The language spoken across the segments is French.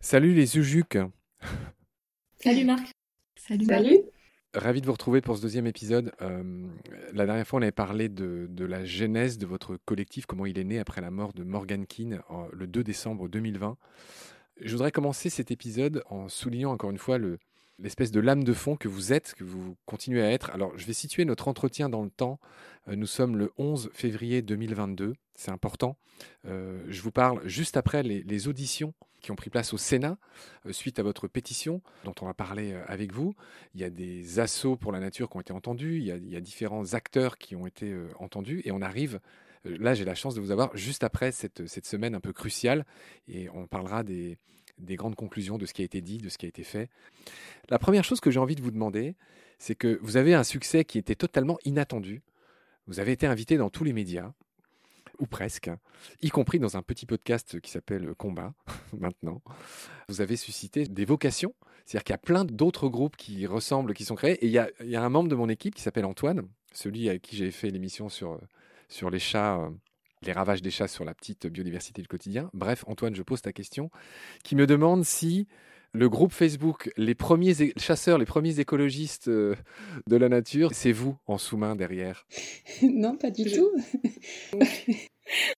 Salut les Ujuk. Salut Marc. Salut. Salut. Ravi de vous retrouver pour ce deuxième épisode. Euh, la dernière fois, on avait parlé de, de, la genèse de votre collectif, comment il est né après la mort de Morgan Keane le 2 décembre 2020. Je voudrais commencer cet épisode en soulignant encore une fois le, l'espèce de lame de fond que vous êtes, que vous continuez à être. Alors, je vais situer notre entretien dans le temps. Euh, nous sommes le 11 février 2022. C'est important. Euh, je vous parle juste après les, auditions qui ont pris place au Sénat euh, suite à votre pétition dont on va parler avec vous. Il y a des assauts pour la nature qui ont été entendus. Il y a, différents acteurs qui ont été entendus. Et on arrive Là, j'ai la chance de vous avoir juste après cette, cette, semaine un peu cruciale et on parlera des, des, grandes conclusions de ce qui a été dit, de ce qui a été fait. La première chose que j'ai envie de vous demander, c'est que vous avez un succès qui était totalement inattendu. Vous avez été invité dans tous les médias, ou presque, y compris dans un petit podcast qui s'appelle Combat, maintenant. Vous avez suscité des vocations, c'est-à-dire qu'il y a plein d'autres groupes qui ressemblent, qui sont créés, et il y a, un membre de mon équipe qui s'appelle Antoine, celui avec qui j'ai fait l'émission sur sur les chats, euh, les ravages des chats sur la petite biodiversité du quotidien. Bref, Antoine, je pose ta question, qui me demande si le groupe Facebook, les premiers chasseurs, les premiers écologistes euh, de la nature, c'est vous en sous-main derrière? Non, pas du tout.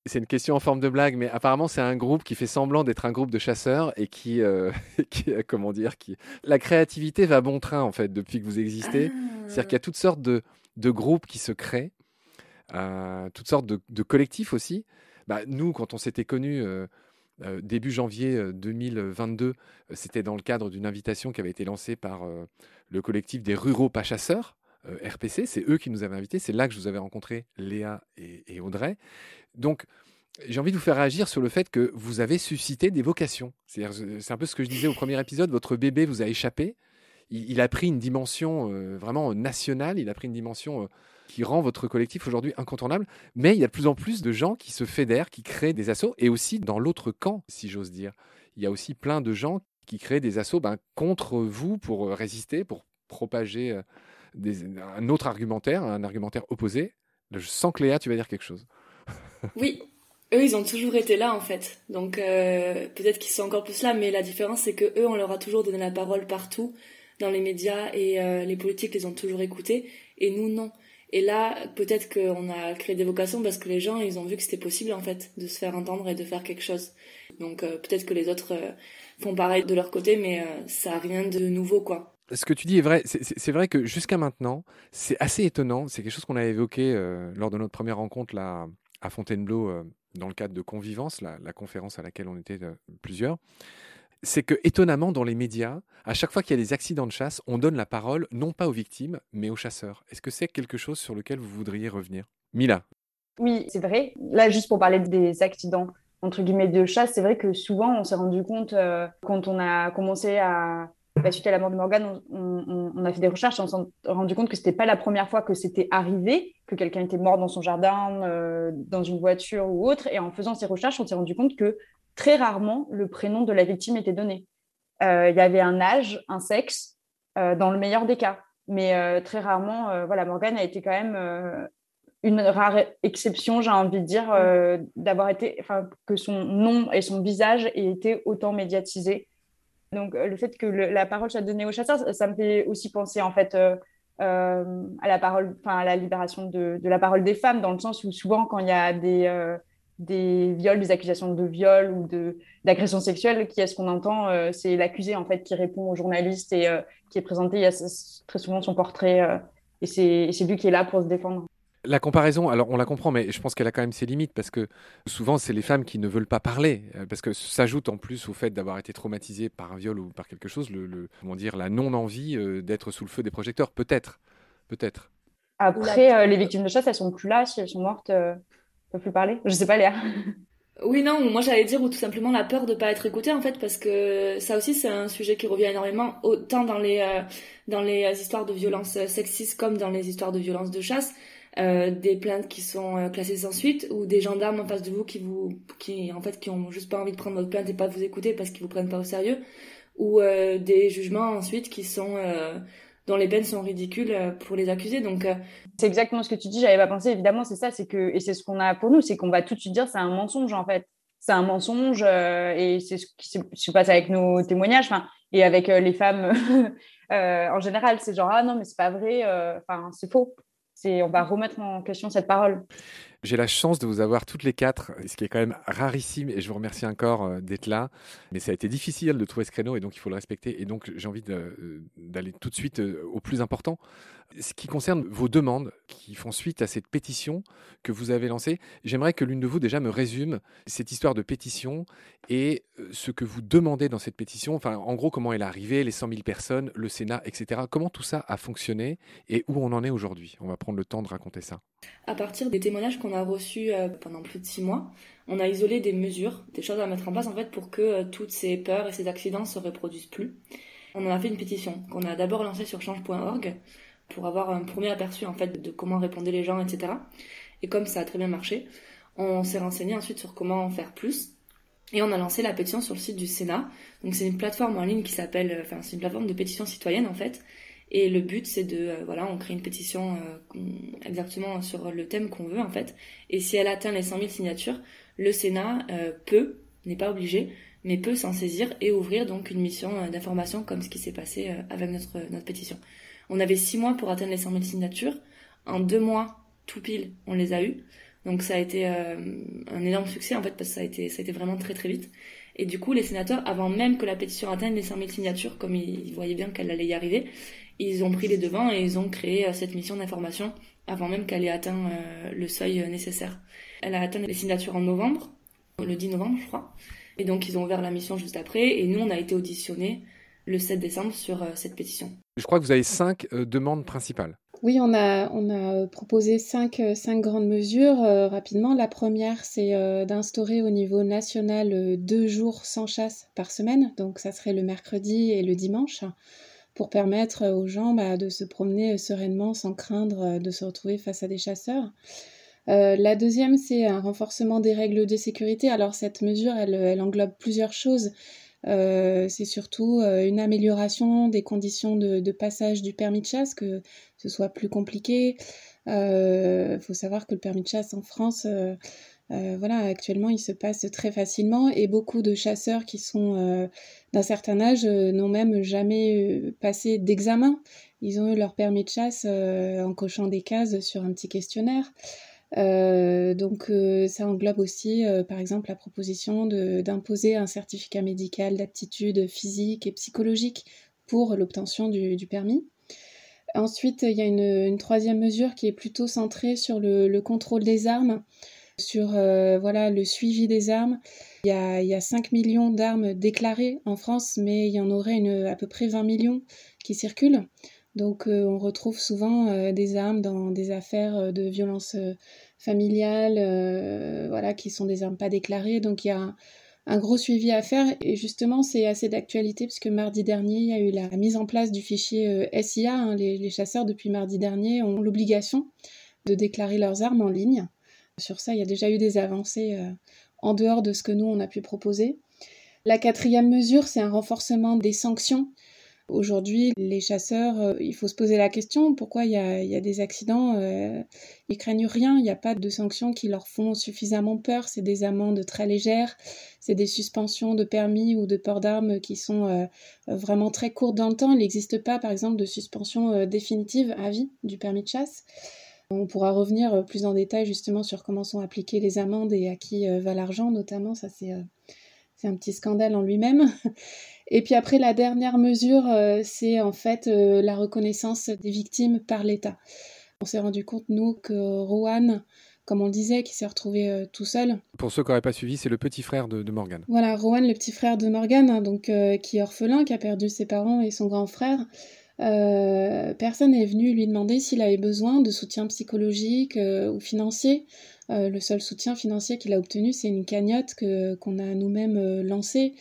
C'est une question en forme de blague, mais apparemment c'est un groupe qui fait semblant d'être un groupe de chasseurs et qui, euh, qui, comment dire, qui la créativité va bon train en fait depuis que vous existez. Ah. C'est-à-dire qu'il y a toutes sortes de, de groupes qui se créent toutes sortes de, collectifs aussi. Bah, nous, quand on s'était connus euh, euh, début janvier 2022, c'était dans le cadre d'une invitation qui avait été lancée par euh, le collectif des ruraux pas chasseurs. RPC, c'est eux qui nous avaient invités. C'est là que je vous avais rencontré Léa et, Audrey. Donc, j'ai envie de vous faire réagir sur le fait que vous avez suscité des vocations. C'est un peu ce que je disais au premier épisode. Votre bébé vous a échappé. Il, a pris une dimension euh, vraiment nationale. Il a pris une dimension euh, qui rend votre collectif aujourd'hui incontournable. Mais il y a de plus en plus de gens qui se fédèrent, qui créent des assauts, et aussi dans l'autre camp, si j'ose dire. Il y a aussi plein de gens qui créent des assauts ben, contre vous pour euh, résister, pour propager euh, un autre argumentaire, un argumentaire opposé. Je sens que Léa, tu vas dire quelque chose. oui, eux, ils ont toujours été là en fait. Donc euh, peut-être qu'ils sont encore plus là, mais la différence c'est que eux, on leur a toujours donné la parole partout dans les médias et les politiques les ont toujours écoutés et nous non. Et là, peut-être qu'on a créé des vocations parce que les gens, ils ont vu que c'était possible en fait de se faire entendre et de faire quelque chose. Donc euh, peut-être que les autres euh, font pareil de leur côté, mais euh, ça n'a rien de nouveau quoi. Ce que tu dis est vrai. C'est vrai que jusqu'à maintenant, c'est assez étonnant. C'est quelque chose qu'on a évoqué lors de notre première rencontre là à Fontainebleau dans le cadre de Convivence, la, la, conférence à laquelle on était plusieurs. C'est que étonnamment dans les médias, à chaque fois qu'il y a des accidents de chasse, on donne la parole non pas aux victimes, mais aux chasseurs. Est-ce que c'est quelque chose sur lequel vous voudriez revenir? Mila Oui, c'est vrai. Là, juste pour parler des accidents entre guillemets de chasse, c'est vrai que souvent on s'est rendu compte euh, quand on a commencé à bah, suite à la mort de Morgan, on, a fait des recherches on s'est rendu compte que c'était pas la première fois que c'était arrivé, que quelqu'un était mort dans son jardin, euh, dans une voiture ou autre. Et en faisant ces recherches, on s'est rendu compte que très rarement le prénom de la victime était donné. Euh, il y avait un âge, un sexe, euh, dans le meilleur des cas. Mais euh, très rarement, voilà, Morgan a été quand même une rare exception, j'ai envie de dire, d'avoir été, enfin, que son nom et son visage aient été autant médiatisés donc, le fait que la parole soit donnée aux chasseurs, ça, me fait aussi penser, en fait, à la parole, enfin, à la libération de, la parole des femmes, dans le sens où souvent, quand il y a des, des viols, des accusations de viol ou d'agression sexuelle, qui est-ce qu'on entend euh, C'est l'accusé, en fait, qui répond au journaliste et euh, qui est présenté. Il y a très souvent son portrait euh, et c'est lui qui est là pour se défendre. La comparaison, alors on la comprend, mais je pense qu'elle a quand même ses limites parce que souvent c'est les femmes qui ne veulent pas parler, parce que s'ajoute en plus au fait d'avoir été traumatisées par un viol ou par quelque chose, le, le comment dire, la non-envie euh, d'être sous le feu des projecteurs, peut-être, peut-être. Après, euh, les victimes de chasse, elles sont plus là, si elles sont mortes, euh, peuvent plus parler? Je sais pas, Léa. Oui, non, moi j'allais dire, ou tout simplement la peur de pas être écoutée en fait, parce que ça aussi c'est un sujet qui revient énormément, autant dans les, euh, dans les histoires de violences sexistes comme dans les histoires de violences de chasse. Euh, des plaintes qui sont euh, classées sans suite ou des gendarmes en face de vous qui vous qui en fait qui ont juste pas envie de prendre votre plainte et pas de vous écouter parce qu'ils vous prennent pas au sérieux ou euh, des jugements ensuite qui sont dont les peines sont ridicules pour les accusés. Donc c'est exactement ce que tu dis. J'avais pas pensé. Évidemment, c'est ça. C'est que et c'est ce qu'on a pour nous, c'est qu'on va tout de suite dire c'est un mensonge en fait. C'est un mensonge et c'est ce qui se passe avec nos témoignages. Enfin, et avec les femmes en général, c'est genre ah non mais c'est pas vrai. Enfin c'est faux. C'est on va remettre en question cette parole. J'ai la chance de vous avoir toutes les quatre, ce qui est quand même rarissime, et je vous remercie encore euh, d'être là. Mais ça a été difficile de trouver ce créneau, et donc il faut le respecter. Et donc j'ai envie euh, d'aller tout de suite euh, au plus important. Ce qui concerne vos demandes qui font suite à cette pétition que vous avez lancée, j'aimerais que l'une de vous déjà me résume cette histoire de pétition et ce que vous demandez dans cette pétition. Enfin, en gros, comment elle est arrivée, les 100 000 personnes, le Sénat, etc. Comment tout ça a fonctionné et où on en est aujourd'hui? On va prendre le temps de raconter ça. À partir des témoignages qu'on a reçus pendant plus de six mois, on a isolé des mesures, des choses à mettre en place en fait pour que toutes ces peurs et ces accidents se reproduisent plus. On en a fait une pétition qu'on a d'abord lancée sur change.org pour avoir un premier aperçu en fait de comment répondaient les gens, etc. Et comme ça a très bien marché, on s'est renseigné ensuite sur comment en faire plus. Et on a lancé la pétition sur le site du Sénat. Donc c'est une plateforme en ligne qui s'appelle, enfin c'est une plateforme de pétition citoyenne en fait. Et le but c'est de, euh, voilà, on crée une pétition euh, exactement sur le thème qu'on veut en fait. Et si elle atteint les 100 000 signatures, le Sénat euh, peut, n'est pas obligé, mais peut s'en saisir et ouvrir donc une mission d'information comme ce qui s'est passé avec notre, notre pétition. On avait six mois pour atteindre les 100 000 signatures. En deux mois, tout pile, on les a eues. Donc ça a été euh, un énorme succès en fait parce que ça a été ça a été vraiment très très vite. Et du coup, les sénateurs, avant même que la pétition atteigne les 100 000 signatures, comme ils, voyaient bien qu'elle allait y arriver, ils ont pris les devants et ils ont créé euh, cette mission d'information avant même qu'elle ait atteint euh, le seuil nécessaire. Elle a atteint les signatures en novembre, le 10 novembre je crois. Et donc ils ont ouvert la mission juste après et nous on a été auditionnés le 7 décembre sur cette pétition. Je crois que vous avez cinq euh, demandes principales. Oui, on a, on a euh, proposé cinq, euh, cinq grandes mesures rapidement. La première, c'est d'instaurer au niveau national deux jours sans chasse par semaine. Donc, ça serait le mercredi et le dimanche pour permettre aux gens bah, de se promener sereinement sans craindre de se retrouver face à des chasseurs. la deuxième, c'est un renforcement des règles de sécurité. Alors cette mesure, elle, englobe plusieurs choses. Euh, c'est surtout euh, une amélioration des conditions de, passage du permis de chasse, que ce soit plus compliqué. Il euh, faut savoir que le permis de chasse en France, voilà, actuellement, il se passe très facilement et beaucoup de chasseurs qui sont d'un certain âge n'ont même jamais passé d'examen. Ils ont eu leur permis de chasse en cochant des cases sur un petit questionnaire. Euh, donc euh, ça englobe aussi, euh, par exemple, la proposition d'imposer un certificat médical d'aptitude physique et psychologique pour l'obtention du, permis. Ensuite, il y a une, troisième mesure qui est plutôt centrée sur le, contrôle des armes, sur voilà, le suivi des armes. Il y a, il y a 5 millions d'armes déclarées en France, mais il y en aurait à peu près 20 millions qui circulent. Donc euh, on retrouve souvent euh, des armes dans des affaires euh, de violence familiale, voilà, qui sont des armes pas déclarées. Donc il y a un, gros suivi à faire et justement c'est assez d'actualité puisque mardi dernier il y a eu la mise en place du fichier SIA. Hein. les, chasseurs depuis mardi dernier ont l'obligation de déclarer leurs armes en ligne. Sur ça il y a déjà eu des avancées en dehors de ce que nous on a pu proposer. La quatrième mesure c'est un renforcement des sanctions Aujourd'hui, les chasseurs, euh, il faut se poser la question pourquoi il y a, des accidents euh, Ils craignent rien, il n'y a pas de sanctions qui leur font suffisamment peur. C'est des amendes très légères, c'est des suspensions de permis ou de port d'armes qui sont euh, vraiment très courtes dans le temps. Il n'existe pas, par exemple, de suspension définitive à vie du permis de chasse. On pourra revenir plus en détail justement sur comment sont appliquées les amendes et à qui va l'argent, notamment. Ça, c'est un petit scandale en lui-même. Et puis après, la dernière mesure, euh, c'est en fait euh, la reconnaissance des victimes par l'État. On s'est rendu compte, nous, que Rowan, comme on le disait, qui s'est retrouvé euh, tout seul. Pour ceux qui n'auraient pas suivi, c'est le petit frère de, Morgan. Voilà, Rowan, le petit frère de Morgan, hein, donc, qui est orphelin, qui a perdu ses parents et son grand frère. Personne n'est venu lui demander s'il avait besoin de soutien psychologique ou financier. le seul soutien financier qu'il a obtenu, c'est une cagnotte qu'on a nous-mêmes lancée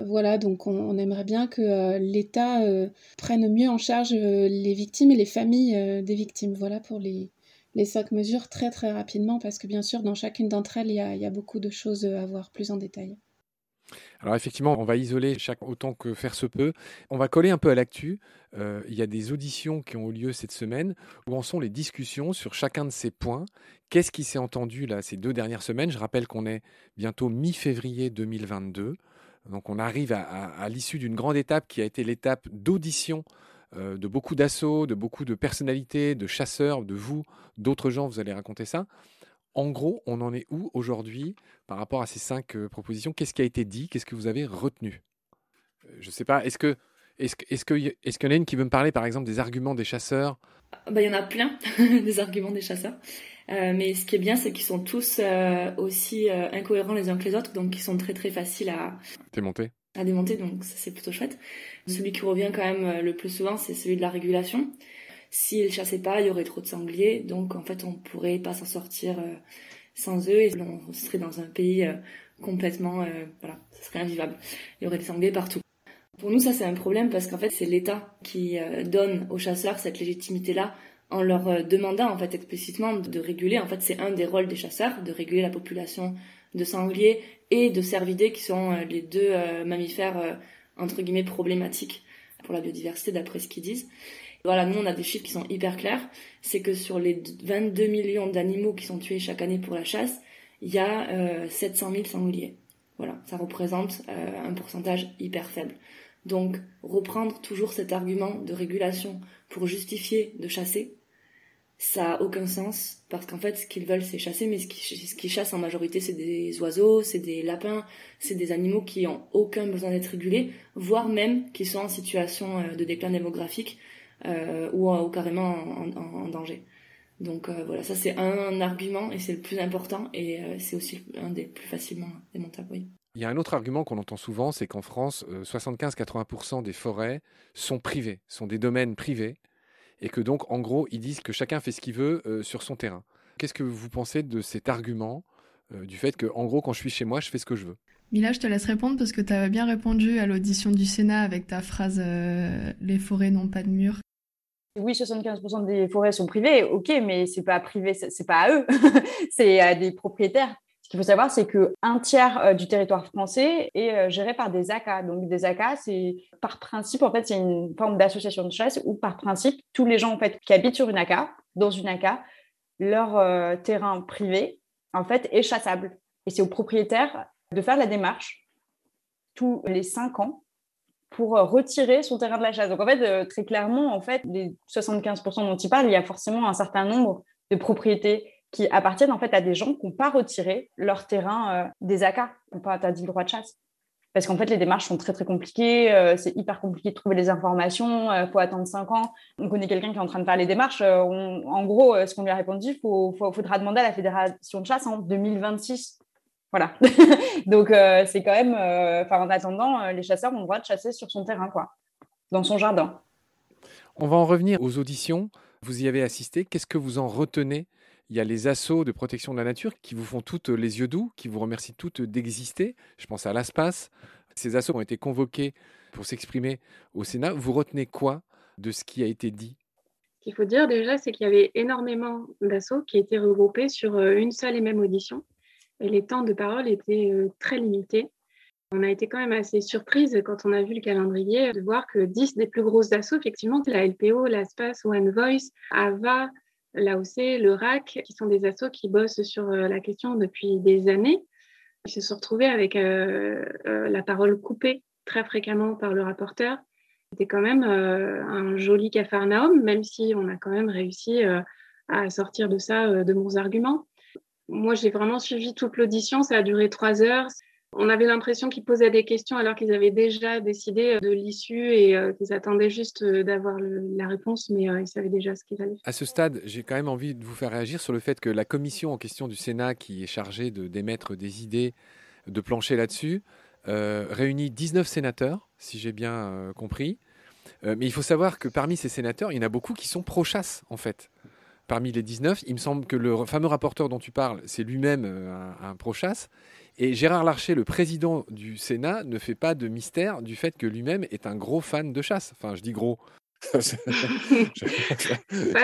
voilà, donc on, aimerait bien que euh, l'État euh, prenne mieux en charge euh, les victimes et les familles des victimes. Voilà pour les, cinq mesures très très rapidement, parce que bien sûr, dans chacune d'entre elles, il y, a, beaucoup de choses à voir plus en détail. Alors effectivement, on va isoler autant que faire se peut. On va coller un peu à l'actu. Euh, il y a des auditions qui ont eu lieu cette semaine. Où en sont les discussions sur chacun de ces points Qu'est-ce qui s'est entendu là ces deux dernières semaines? Je rappelle qu'on est bientôt mi-février 2022. Donc on arrive à, l'issue d'une grande étape qui a été l'étape d'audition euh, de beaucoup d'assauts, de beaucoup de personnalités, de chasseurs, de vous, d'autres gens, vous allez raconter ça. En gros, on en est où aujourd'hui par rapport à ces cinq euh, propositions? Qu'est-ce qui a été dit? Qu'est-ce que vous avez retenu? Euh, Je ne sais pas, est-ce que est-ce est qu'il est y en a une qui veut me parler par exemple des arguments des chasseurs? Bah, Il y en a plein, des arguments des chasseurs. mais ce qui est bien, c'est qu'ils sont tous aussi incohérents les uns que les autres, donc ils sont très très faciles à démonter. À démonter, donc ça c'est plutôt chouette. Celui qui revient quand même le plus souvent, c'est celui de la régulation. S'ils chassaient pas, il y aurait trop de sangliers, donc en fait on pourrait pas s'en sortir euh, sans eux et on serait dans un pays euh, complètement, euh, voilà, ce serait invivable. Il y aurait des sangliers partout. Pour nous, ça c'est un problème parce qu'en fait c'est l'État qui donne aux chasseurs cette légitimité-là en leur demandant en fait explicitement de réguler. En fait, c'est un des rôles des chasseurs de réguler la population de sangliers et de cervidés qui sont les deux mammifères entre guillemets problématiques pour la biodiversité d'après ce qu'ils disent. Voilà, nous on a des chiffres qui sont hyper clairs. C'est que sur les 22 millions d'animaux qui sont tués chaque année pour la chasse, il y a 700 euh, 000 sangliers. Voilà, ça représente euh, un pourcentage hyper faible. Donc reprendre toujours cet argument de régulation pour justifier de chasser, ça a aucun sens parce qu'en fait ce qu'ils veulent c'est chasser mais ce qu'ils chassent en majorité c'est des oiseaux, c'est des lapins, c'est des animaux qui ont aucun besoin d'être régulés, voire même qui sont en situation euh, de déclin démographique euh, ou, carrément en, danger. Donc euh, voilà, ça c'est un argument et c'est le plus important et euh, c'est aussi un des plus facilement démontables. Oui. Il y a un autre argument qu'on entend souvent, c'est qu'en France, 75-80% des forêts sont privées, sont des domaines privés, et que donc, en gros, ils disent que chacun fait ce qu'il veut sur son terrain. Qu'est-ce que vous pensez de cet argument, du fait que, en gros, quand je suis chez moi, je fais ce que je veux? Mila, je te laisse répondre parce que tu avais bien répondu à l'audition du Sénat avec ta phrase Les forêts n'ont pas de mur. Oui, 75% des forêts sont privées, ok, mais c'est pas privé, c'est pas à eux, c'est à des propriétaires. Ce qu'il faut savoir, c'est que un tiers euh, du territoire français est euh, géré par des ACA. Donc des ACA, c'est par principe, en fait, c'est une forme d'association de chasse où par principe, tous les gens en fait qui habitent sur une ACA, dans une ACA, leur euh, terrain privé, en fait, est chassable. Et c'est aux propriétaires de faire la démarche tous les cinq ans pour euh, retirer son terrain de la chasse. Donc en fait, euh, très clairement, en fait, les 75% dont il parle, il y a forcément un certain nombre de propriétés qui appartiennent en fait à des gens qui n'ont pas retiré leur terrain euh, des ACA, qui n'ont pas interdit le droit de chasse. Parce qu'en fait, les démarches sont très très compliquées, c'est hyper compliqué de trouver les informations, il faut attendre 5 ans. On connaît quelqu'un qui est en train de faire les démarches. en gros, ce qu'on lui a répondu, il faudra demander à la Fédération de chasse en 2026 voilà. Donc, euh, c'est quand même. Euh, enfin, en attendant, euh, les chasseurs ont le droit de chasser sur son terrain, quoi, dans son jardin. On va en revenir aux auditions. Vous y avez assisté. Qu'est-ce que vous en retenez? Il y a les assauts de protection de la nature qui vous font toutes les yeux doux, qui vous remercient toutes d'exister. Je pense à l'ASPAS. Ces assauts ont été convoqués pour s'exprimer au Sénat. Vous retenez quoi de ce qui a été dit? Ce qu'il faut dire déjà, c'est qu'il y avait énormément d'assauts qui étaient regroupés sur une seule et même audition et les temps de parole étaient euh, très limités. On a été quand même assez surprise quand on a vu le calendrier de voir que 10 des plus grosses assos, effectivement, la LPO, l'ASPAS, One Voice, AVA, l'AOC, le RAC, qui sont des assos qui bossent sur euh, la question depuis des années, se sont retrouvés avec euh, la parole coupée très fréquemment par le rapporteur. C'était quand même un joli cafarnaum, même si on a quand même réussi à sortir de ça de bons arguments. Moi, j'ai vraiment suivi toute l'audition. Ça a duré trois heures. On avait l'impression qu'ils posaient des questions alors qu'ils avaient déjà décidé de l'issue et euh, qu'ils attendaient juste euh, d'avoir la réponse, mais euh, ils savaient déjà ce qu'ils allaient faire. À ce stade, j'ai quand même envie de vous faire réagir sur le fait que la commission en question du Sénat, qui est chargée de d'émettre des idées, de plancher là-dessus, réunit 19 sénateurs, si j'ai bien compris. mais il faut savoir que parmi ces sénateurs, il y en a beaucoup qui sont pro-chasse, en fait parmi les 19, il me semble que le fameux rapporteur dont tu parles, c'est lui-même euh, un, pro-chasse. Et Gérard Larcher, le président du Sénat, ne fait pas de mystère du fait que lui-même est un gros fan de chasse. Enfin, je dis gros. pas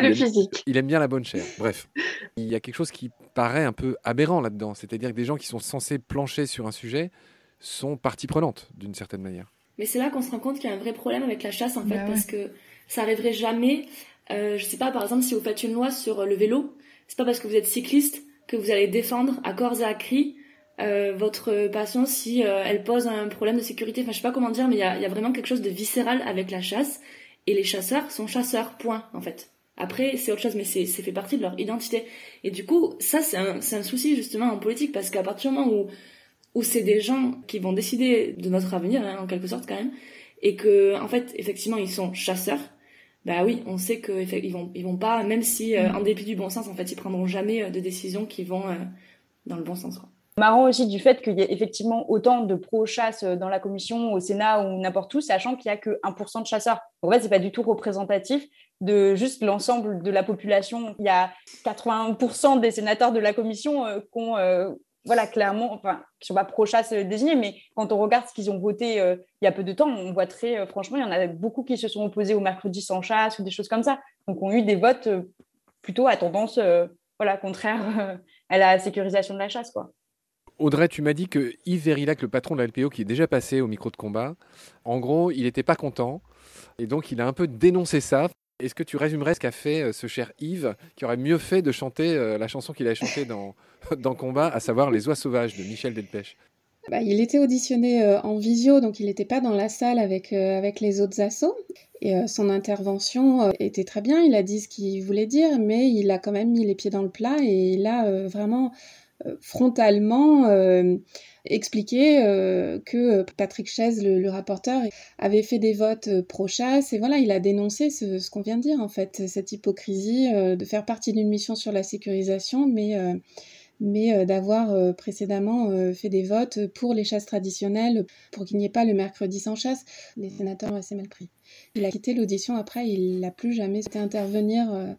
le physique. Il aime bien la bonne chair. Bref, il y a quelque chose qui paraît un peu aberrant là-dedans. C'est-à-dire que des gens qui sont censés plancher sur un sujet sont partie prenante d'une certaine manière. Mais c'est là qu'on se rend compte qu'il y a un vrai problème avec la chasse en fait, bah parce que ça arriverait jamais. Euh, je sais pas, par exemple, si vous faites une loi sur le vélo, c'est pas parce que vous êtes cycliste que vous allez défendre à corps et à cri euh, votre passion si euh, elle pose un problème de sécurité. Enfin, je sais pas comment dire, mais il y a, y a, vraiment quelque chose de viscéral avec la chasse. Et les chasseurs sont chasseurs, point, en fait. Après, c'est autre chose, mais c'est fait partie de leur identité. Et du coup, ça, c'est un, un souci justement en politique, parce qu'à partir du moment où où c'est des gens qui vont décider de notre avenir, hein, en quelque sorte quand même, et que en fait, effectivement, ils sont chasseurs. Bah oui, on sait qu'ils vont, vont pas, même si euh, en dépit du bon sens, en fait, ils prendront jamais euh, de décisions qui vont euh, dans le bon sens. Marrant aussi du fait qu'il y ait effectivement autant de pro-chasse dans la commission, au Sénat ou n'importe où, sachant qu'il y a que 1% de chasseurs. En fait, c'est pas du tout représentatif de juste l'ensemble de la population. Il y a 80% des sénateurs de la commission qui ont voilà, clairement, enfin, qui sont pas pro-chasse désignés, mais quand on regarde ce qu'ils ont voté euh, il y a peu de temps, on voit très, euh, franchement, il y en a beaucoup qui se sont opposés au mercredi sans chasse ou des choses comme ça. Donc, ont eu des votes euh, plutôt à tendance, voilà, contraire à la sécurisation de la chasse, quoi. Audrey, tu m'as dit que Yves Verillac, le patron de la LPO, qui est déjà passé au micro de combat, en gros, il n'était pas content. Et donc, il a un peu dénoncé ça. Est-ce que tu résumerais ce qu'a fait ce cher Yves, qui aurait mieux fait de chanter la chanson qu'il a chantée dans dans Combat, à savoir Les Oies Sauvages de Michel Delpech? Bah, il était auditionné euh, en visio, donc il n'était pas dans la salle avec, euh, avec les autres assos. Et euh, son intervention était très bien, il a dit ce qu'il voulait dire, mais il a quand même mis les pieds dans le plat et il a vraiment frontalement expliqué que Patrick Chaise, le, rapporteur, avait fait des votes pro-chasse. Et voilà, il a dénoncé ce, qu'on vient de dire, en fait, cette hypocrisie de faire partie d'une mission sur la sécurisation, mais mais euh, d'avoir euh, précédemment euh, fait des votes pour les chasses traditionnelles, pour qu'il n'y ait pas le mercredi sans chasse. Les sénateurs ont assez mal pris. Il a quitté l'audition après, il n'a plus jamais été intervenir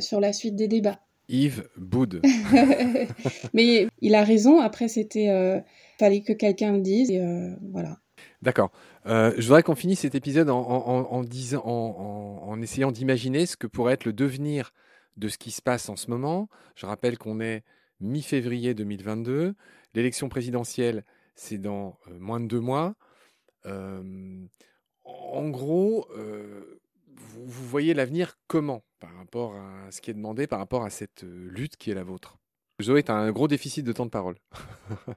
sur la suite des débats. Yves Boud. mais il a raison, après c'était... fallait que quelqu'un le dise, et voilà. D'accord. je voudrais qu'on finisse cet épisode en, en, disant, en essayant d'imaginer ce que pourrait être le devenir de ce qui se passe en ce moment. Je rappelle qu'on est mi-février 2022. L'élection présidentielle, c'est dans euh, moins de deux mois. en gros, euh, vous, voyez l'avenir comment par rapport à ce qui est demandé, par rapport à cette euh, lutte qui est la vôtre? Zoé, tu as un gros déficit de temps de parole.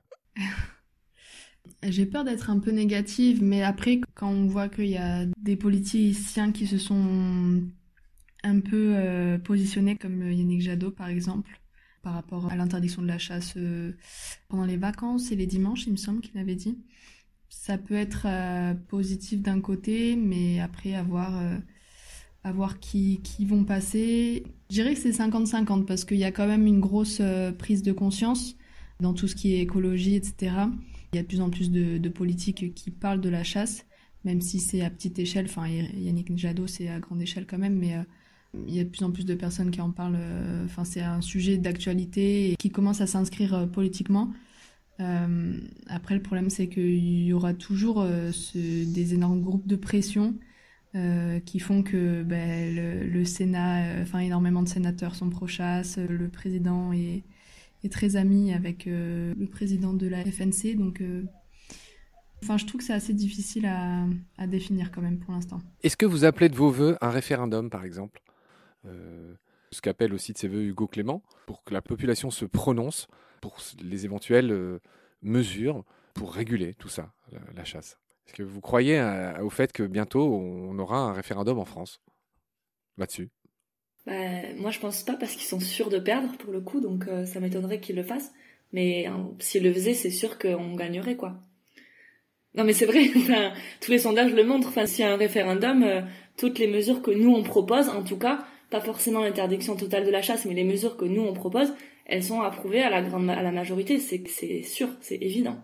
J'ai peur d'être un peu négative, mais après, quand on voit qu'il y a des politiciens qui se sont un peu positionnés comme Yannick Jadot, par exemple, par rapport à l'interdiction de la chasse euh, pendant les vacances et les dimanches, il me semble qu'il avait dit. Ça peut être euh, positif d'un côté, mais après avoir à voir euh, qui, qui vont passer. Je dirais que c'est 50-50 parce qu'il y a quand même une grosse prise de conscience dans tout ce qui est écologie, etc. Il y a de plus en plus de, politiques qui parlent de la chasse, même si c'est à petite échelle. Enfin, Yannick Jadot, c'est à grande échelle quand même, mais il y a de plus en plus de personnes qui en parlent. Euh, enfin, c'est un sujet d'actualité qui commence à s'inscrire euh, politiquement. Euh, après, le problème, c'est qu'il y aura toujours des énormes groupes de pression qui font que ben, le, Sénat, enfin, énormément de sénateurs sont pro-chasse. Le président est, très ami avec le président de la FNC. Donc, Enfin, je trouve que c'est assez difficile à, définir quand même pour l'instant. Est-ce que vous appelez de vos voeux un référendum, par exemple euh, ce qu'appelle aussi de ses voeux Hugo Clément, pour que la population se prononce pour les éventuelles euh, mesures pour réguler tout ça, la, chasse? Est-ce que vous croyez au fait que bientôt on aura un référendum en France? Là-dessus bah, Moi je pense pas parce qu'ils sont sûrs de perdre pour le coup, donc euh, ça m'étonnerait qu'ils le fassent. Mais hein, s'ils le faisaient, c'est sûr qu'on gagnerait quoi. Non mais c'est vrai, tous les sondages le montrent. S'il y a un référendum, toutes les mesures que nous on propose, en tout cas, pas forcément l'interdiction totale de la chasse, mais les mesures que nous on propose, elles sont approuvées à la grande à la majorité, c'est sûr, c'est évident.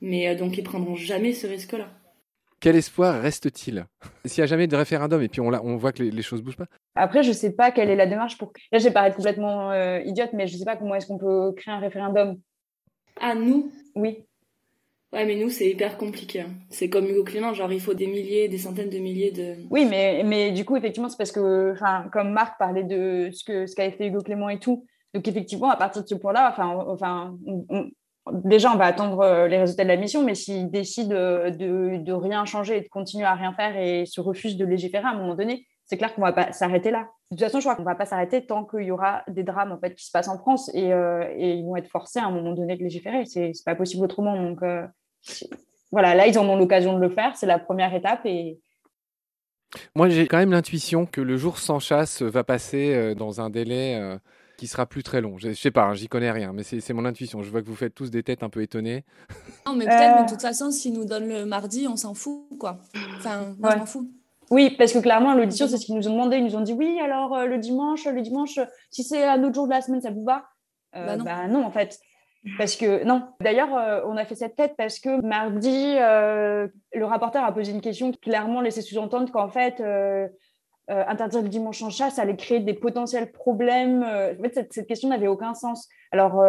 Mais euh, donc ils prendront jamais ce risque-là. Quel espoir reste-t-il? S'il n'y a jamais de référendum et puis on, on voit que les, choses choses bougent pas Après, je ne sais pas quelle est la démarche pour. Là, je vais paraître complètement euh, idiote, mais je ne sais pas comment est-ce qu'on peut créer un référendum. À nous? Oui. Ouais, mais nous, c'est hyper compliqué. Hein. C'est comme Hugo Clément, genre il faut des milliers, des centaines de milliers de. Oui, mais, mais du coup, effectivement, c'est parce que, comme Marc parlait de ce que ce qu'avait fait Hugo Clément et tout. Donc, effectivement, à partir de ce point-là, enfin, enfin, déjà, on va attendre les résultats de la mission, mais s'ils décident de, de, rien changer et de continuer à rien faire et se refusent de légiférer à un moment donné, c'est clair qu'on va pas s'arrêter là. De toute façon, je crois qu'on va pas s'arrêter tant qu'il y aura des drames en fait qui se passent en France et, et ils vont être forcés à un moment donné de légiférer. C'est pas possible autrement. Donc voilà, là, ils en ont l'occasion de le faire. C'est la première étape et, moi, j'ai quand même l'intuition que le jour sans chasse va passer euh, dans un délai euh, qui sera plus très long. Je, sais pas, hein, j'y connais rien, mais c'est mon intuition. Je vois que vous faites tous des têtes un peu étonnées. Non, mais peut-être, mais de euh. toute façon, s'ils nous donnent le mardi, on s'en fout, quoi. Enfin, moi, je m'en fous. Oui, parce que clairement, l'audition, c'est ce qu'ils nous ont demandé. Ils nous ont dit, oui, alors le dimanche, le dimanche, si c'est un autre jour de la semaine, ça vous va? Bah, non. bah, non. en fait. Parce que non. D'ailleurs, euh, on a fait cette tête parce que mardi, euh, le rapporteur a posé une question qui clairement laissait sous-entendre qu'en fait, euh, interdire le dimanche en chasse allait créer des potentiels problèmes. en fait, cette, question n'avait aucun sens. Alors,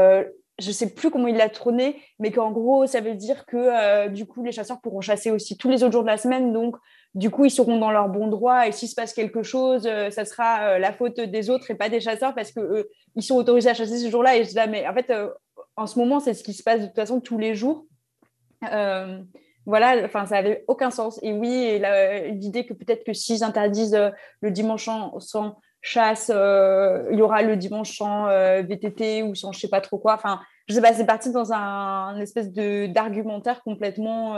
je ne sais plus comment il l'a trôné, mais qu'en gros, ça veut dire que du coup, les chasseurs pourront chasser aussi tous les autres jours de la semaine. Donc, du coup, ils seront dans leur bon droit. Et s'il se passe quelque chose, ça sera la faute des autres et pas des chasseurs parce que ils sont autorisés à chasser ce jour-là. Et je ah, mais en fait, en ce moment, c'est ce qui se passe de toute façon tous les jours. Euh, voilà, enfin, ça avait aucun sens. Et oui, l'idée que peut-être que s'ils interdisent euh, le dimanche sans chasse, euh, il y aura le dimanche sans VTT ou sans je sais pas trop quoi. Enfin, je sais pas, c'est parti dans un, espèce de d'argumentaire complètement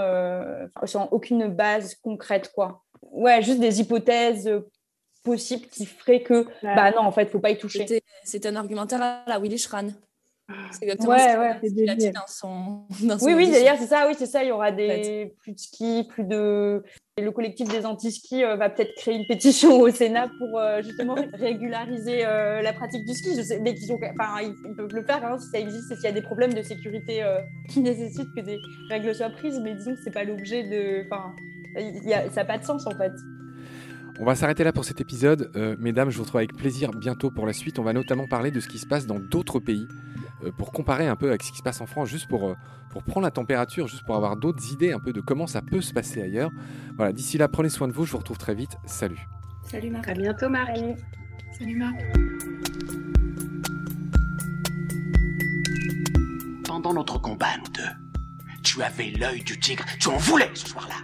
sans aucune base concrète, quoi. Ouais, juste des hypothèses possibles qui feraient que, bah non, en fait, faut pas y toucher. C'était un argumentaire à la Willy Schran. C'est exactement ouais, ouais, dans son, oui, oui, d'ailleurs, c'est ça, oui, c'est ça. Il y aura des plus de ski, plus de. le collectif des anti-ski euh, va peut-être créer une pétition au Sénat pour euh, justement régulariser euh, la pratique du ski. Je sais, mais qu'ils enfin, ils, peuvent le faire hein, si ça existe, s'il y a des problèmes de sécurité qui nécessitent que des règles soient prises. Mais disons que c'est pas l'objet de. Enfin, ça n'a pas de sens en fait. On va s'arrêter là pour cet épisode. mesdames, je vous retrouve avec plaisir bientôt pour la suite. On va notamment parler de ce qui se passe dans d'autres pays. Euh, pour comparer un peu avec ce qui se passe en France, juste pour, euh, pour prendre la température, juste pour avoir d'autres idées un peu de comment ça peut se passer ailleurs. Voilà, d'ici là, prenez soin de vous, je vous retrouve très vite. Salut. Salut Marc. À bientôt Marc. Salut, Marc. Pendant notre combat, nous deux, tu avais l'œil du tigre, tu en voulais ce soir-là.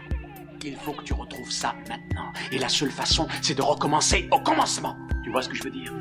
Il faut que tu retrouves ça maintenant. Et la seule façon, c'est de recommencer au commencement. Tu vois ce que je veux dire?